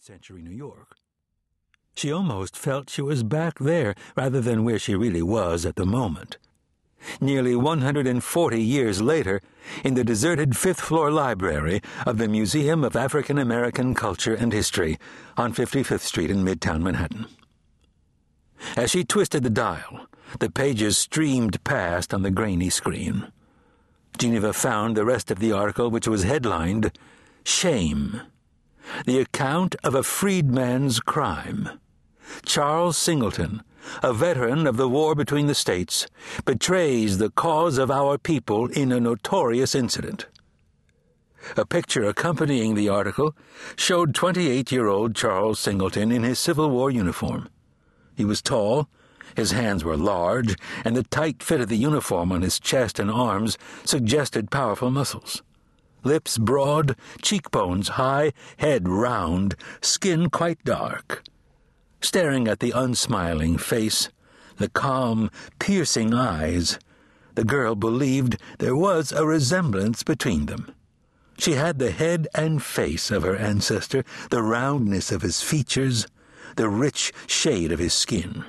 19th century New York. She almost felt she was back there rather than where she really was at the moment. Nearly 140 years later, in the deserted fifth floor library of the Museum of African American Culture and History on 55th Street in Midtown Manhattan. As she twisted the dial, the pages streamed past on the grainy screen. Geneva found the rest of the article, which was headlined Shame The Account of a Freedman's Crime. Charles Singleton, a veteran of the war between the states, betrays the cause of our people in a notorious incident. A picture accompanying the article showed 28 year old Charles Singleton in his Civil War uniform. He was tall, his hands were large, and the tight fit of the uniform on his chest and arms suggested powerful muscles. Lips broad, cheekbones high, head round, skin quite dark. Staring at the unsmiling face, the calm, piercing eyes, the girl believed there was a resemblance between them. She had the head and face of her ancestor, the roundness of his features, the rich shade of his skin.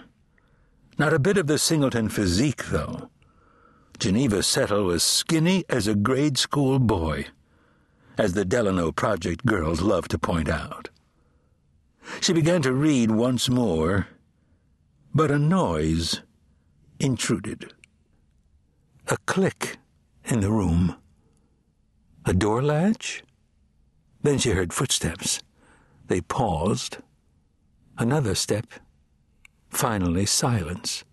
Not a bit of the Singleton physique, though. Geneva Settle was skinny as a grade school boy, as the Delano Project girls loved to point out. She began to read once more, but a noise intruded. A click in the room. A door latch? Then she heard footsteps. They paused. Another step. Finally, silence.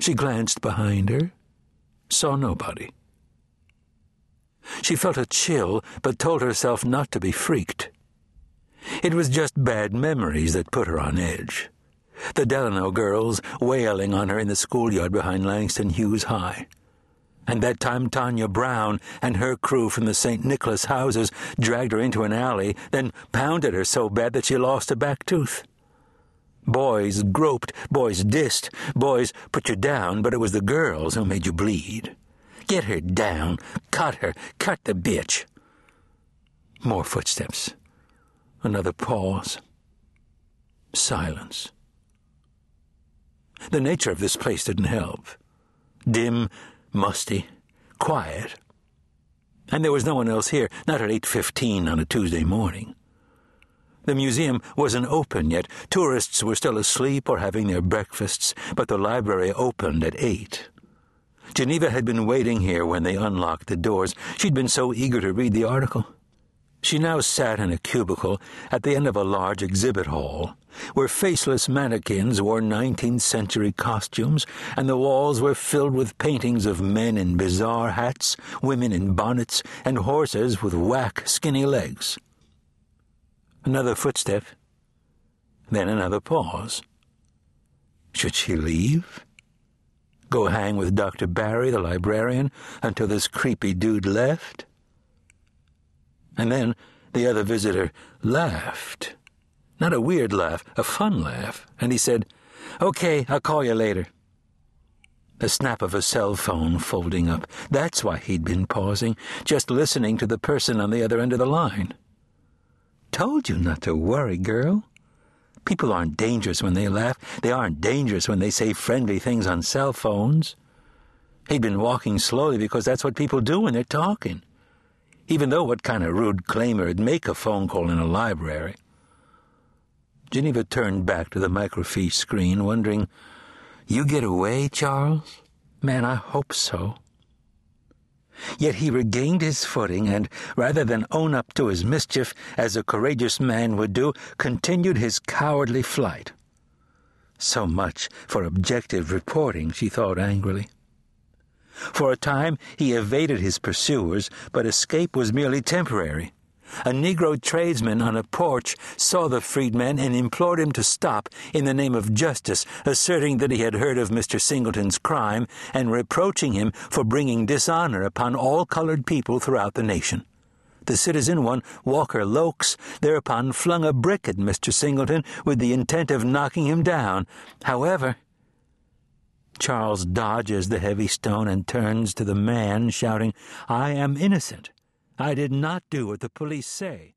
She glanced behind her, saw nobody. She felt a chill, but told herself not to be freaked. It was just bad memories that put her on edge. The Delano girls wailing on her in the schoolyard behind Langston Hughes High. And that time Tanya Brown and her crew from the St. Nicholas houses dragged her into an alley, then pounded her so bad that she lost a back tooth. Boys groped, boys dissed, boys put you down, but it was the girls who made you bleed. Get her down, cut her, cut the bitch. More footsteps. Another pause. Silence. The nature of this place didn't help. Dim, musty, quiet. And there was no one else here, not at 8.15 on a Tuesday morning. The museum wasn't open yet. Tourists were still asleep or having their breakfasts, but the library opened at 8. Geneva had been waiting here when they unlocked the doors. She'd been so eager to read the article. She now sat in a cubicle at the end of a large exhibit hall, where faceless mannequins wore 19th century costumes, and the walls were filled with paintings of men in bizarre hats, women in bonnets, and horses with whack, skinny legs. Another footstep, then another pause. Should she leave? Go hang with Dr. Barry, the librarian, until this creepy dude left? And then the other visitor laughed. Not a weird laugh, a fun laugh. And he said, Okay, I'll call you later. The snap of a cell phone folding up. That's why he'd been pausing, just listening to the person on the other end of the line. Told you not to worry, girl. People aren't dangerous when they laugh. They aren't dangerous when they say friendly things on cell phones. He'd been walking slowly because that's what people do when they're talking even though what kind of rude claimer'd make a phone call in a library? Geneva turned back to the microfiche screen, wondering, You get away, Charles? Man, I hope so. Yet he regained his footing and, rather than own up to his mischief as a courageous man would do, continued his cowardly flight. So much for objective reporting, she thought angrily. For a time he evaded his pursuers, but escape was merely temporary. A Negro tradesman on a porch saw the freedman and implored him to stop in the name of justice, asserting that he had heard of Mr. Singleton's crime and reproaching him for bringing dishonor upon all colored people throughout the nation. The citizen, one Walker Lokes, thereupon flung a brick at Mr. Singleton with the intent of knocking him down. However, Charles dodges the heavy stone and turns to the man, shouting, I am innocent. I did not do what the police say.